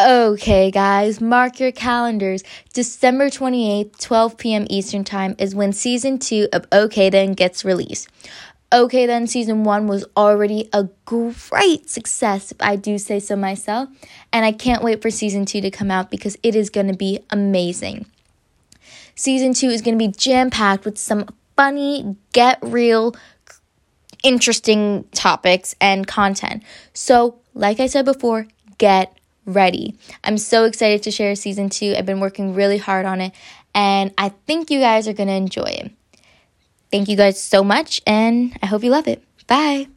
Okay, guys, mark your calendars. December 28th, 12 p.m. Eastern Time is when season two of OK Then gets released. OK Then season one was already a great success, if I do say so myself, and I can't wait for season two to come out because it is going to be amazing. Season two is going to be jam packed with some funny, get real, interesting topics and content. So, like I said before, get ready. I'm so excited to share season two. I've been working really hard on it, and I think you guys are going to enjoy it. Thank you guys so much, and I hope you love it. Bye.